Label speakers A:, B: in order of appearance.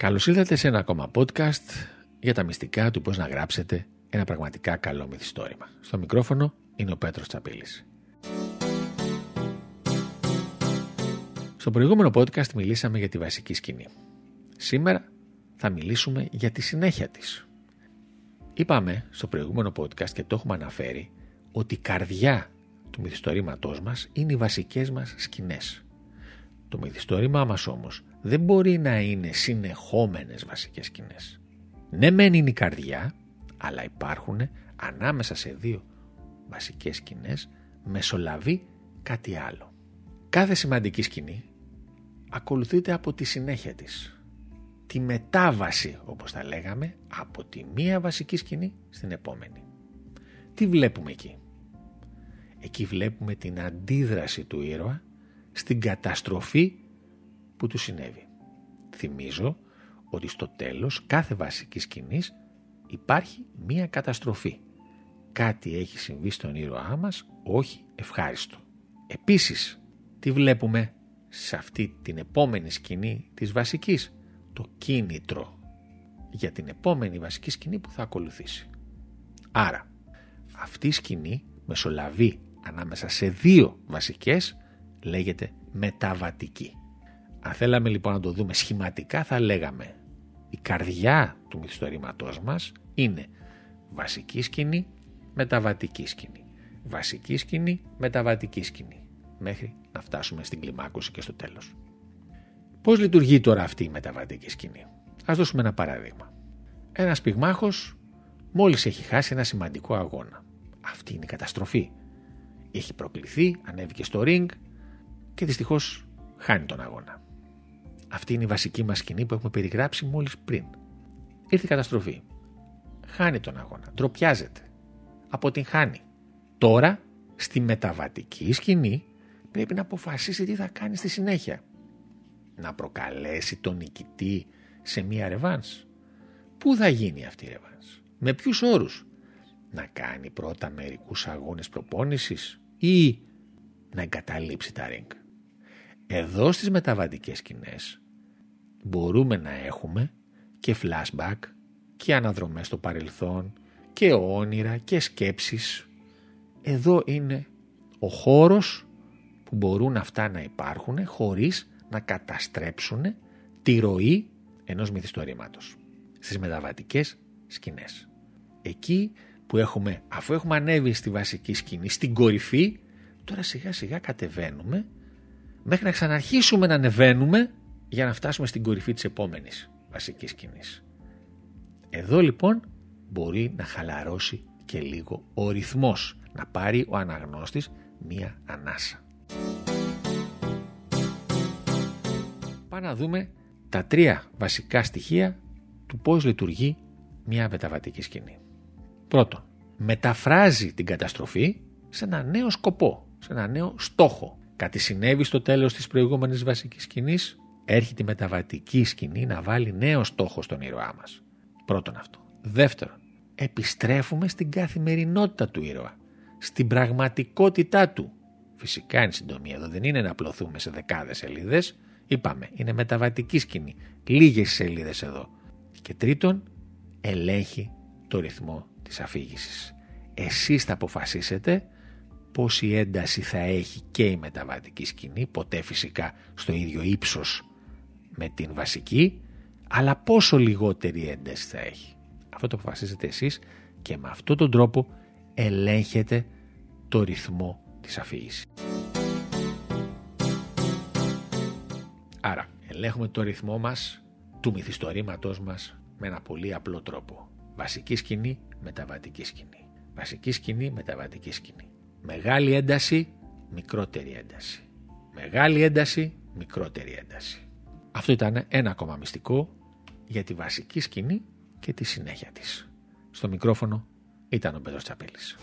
A: Καλώς ήρθατε σε ένα ακόμα podcast για τα μυστικά του πώς να γράψετε ένα πραγματικά καλό μυθιστόρημα. Στο μικρόφωνο είναι ο Πέτρος Τσαπίλης. Στο προηγούμενο podcast μιλήσαμε για τη βασική σκηνή. Σήμερα θα μιλήσουμε για τη συνέχεια της. Είπαμε στο προηγούμενο podcast και το έχουμε αναφέρει ότι η καρδιά του μυθιστορήματός μας είναι οι βασικές μας σκηνές. Το μυθιστόρημά μας όμως δεν μπορεί να είναι συνεχόμενες βασικές σκηνές. Ναι μεν είναι η καρδιά, αλλά υπάρχουν ανάμεσα σε δύο βασικές σκηνές μεσολαβεί κάτι άλλο. Κάθε σημαντική σκηνή ακολουθείται από τη συνέχεια της. Τη μετάβαση, όπως τα λέγαμε, από τη μία βασική σκηνή στην επόμενη. Τι βλέπουμε εκεί; Εκεί βλέπουμε την αντίδραση του ήρωα στην καταστροφή που του συνέβη. Θυμίζω ότι στο τέλος κάθε βασικής σκηνής υπάρχει μία καταστροφή. Κάτι έχει συμβεί στον ήρωά μας, όχι ευχάριστο. Επίσης, τι βλέπουμε σε αυτή την επόμενη σκηνή της βασικής, το κίνητρο για την επόμενη βασική σκηνή που θα ακολουθήσει. Άρα, αυτή η σκηνή μεσολαβεί ανάμεσα σε δύο βασικές λέγεται μεταβατική. Αν θέλαμε λοιπόν να το δούμε σχηματικά θα λέγαμε η καρδιά του μυθιστορήματός μας είναι βασική σκηνή, μεταβατική σκηνή. Βασική σκηνή, μεταβατική σκηνή. Μέχρι να φτάσουμε στην κλιμάκωση και στο τέλος. Πώς λειτουργεί τώρα αυτή η μεταβατική σκηνή; Ας δώσουμε ένα παράδειγμα. Ένας πυγμάχος μόλις έχει χάσει ένα σημαντικό αγώνα. Αυτή είναι η καταστροφή. Έχει προκληθεί, ανέβηκε στο ring και δυστυχώς χάνει τον αγώνα. Αυτή είναι η βασική μας σκηνή που έχουμε περιγράψει μόλις πριν. Ήρθε η καταστροφή. Χάνει τον αγώνα. Ντροπιάζεται. Αποτυγχάνει. Τώρα, στη μεταβατική σκηνή, πρέπει να αποφασίσει τι θα κάνει στη συνέχεια. Να προκαλέσει τον νικητή σε μία ρεβάνς. Πού θα γίνει αυτή η ρεβάνς; Με ποιους όρους; Να κάνει πρώτα μερικούς αγώνες προπόνησης ή να εγκαταλείψει τα ρίγκ. Εδώ στις μεταβατικές σκηνές μπορούμε να έχουμε και flashback και αναδρομές στο παρελθόν και όνειρα και σκέψεις. Εδώ είναι ο χώρος που μπορούν αυτά να υπάρχουν χωρίς να καταστρέψουν τη ροή ενός μυθιστορήματος στις μεταβατικές σκηνές. Εκεί που έχουμε, αφού έχουμε ανέβει στη βασική σκηνή, στην κορυφή, τώρα σιγά σιγά κατεβαίνουμε μέχρι να ξαναρχίσουμε να ανεβαίνουμε για να φτάσουμε στην κορυφή της επόμενης βασικής σκηνής. Εδώ λοιπόν μπορεί να χαλαρώσει και λίγο ο ρυθμός, να πάρει ο αναγνώστης μία ανάσα. Πάμε να δούμε τα τρία βασικά στοιχεία του πώς λειτουργεί μια μεταβατική σκηνή. Πρώτον, μεταφράζει την καταστροφή σε ένα νέο σκοπό, σε ένα νέο στόχο. Κάτι συνέβη στο τέλος της προηγούμενης βασικής σκηνής, έρχεται η μεταβατική σκηνή να βάλει νέο στόχο στον ήρωά μας. Πρώτον αυτό. Δεύτερον, επιστρέφουμε στην καθημερινότητα του ήρωα, στην πραγματικότητά του. Φυσικά είναι συντομία εδώ, δεν είναι να απλωθούμε σε δεκάδες σελίδες. Είπαμε, είναι μεταβατική σκηνή, λίγες σελίδες εδώ. Και τρίτον, ελέγχει το ρυθμό της αφήγησης. Εσείς θα αποφασίσετε πόση ένταση θα έχει και η μεταβατική σκηνή, ποτέ φυσικά στο ίδιο ύψος με την βασική, αλλά πόσο λιγότερη ένταση θα έχει. Αυτό το αποφασίζετε εσείς και με αυτόν τον τρόπο ελέγχετε το ρυθμό της αφήγησης. Άρα, ελέγχουμε το ρυθμό μας, του μυθιστορήματός μας, με ένα πολύ απλό τρόπο. Βασική σκηνή, μεταβατική σκηνή. Βασική σκηνή, μεταβατική σκηνή. Μεγάλη ένταση, μικρότερη ένταση. Μεγάλη ένταση, μικρότερη ένταση. Αυτό ήταν ένα ακόμα μυστικό για τη βασική σκηνή και τη συνέχεια της. Στο μικρόφωνο ήταν ο Πέτρος Τσαπέλης.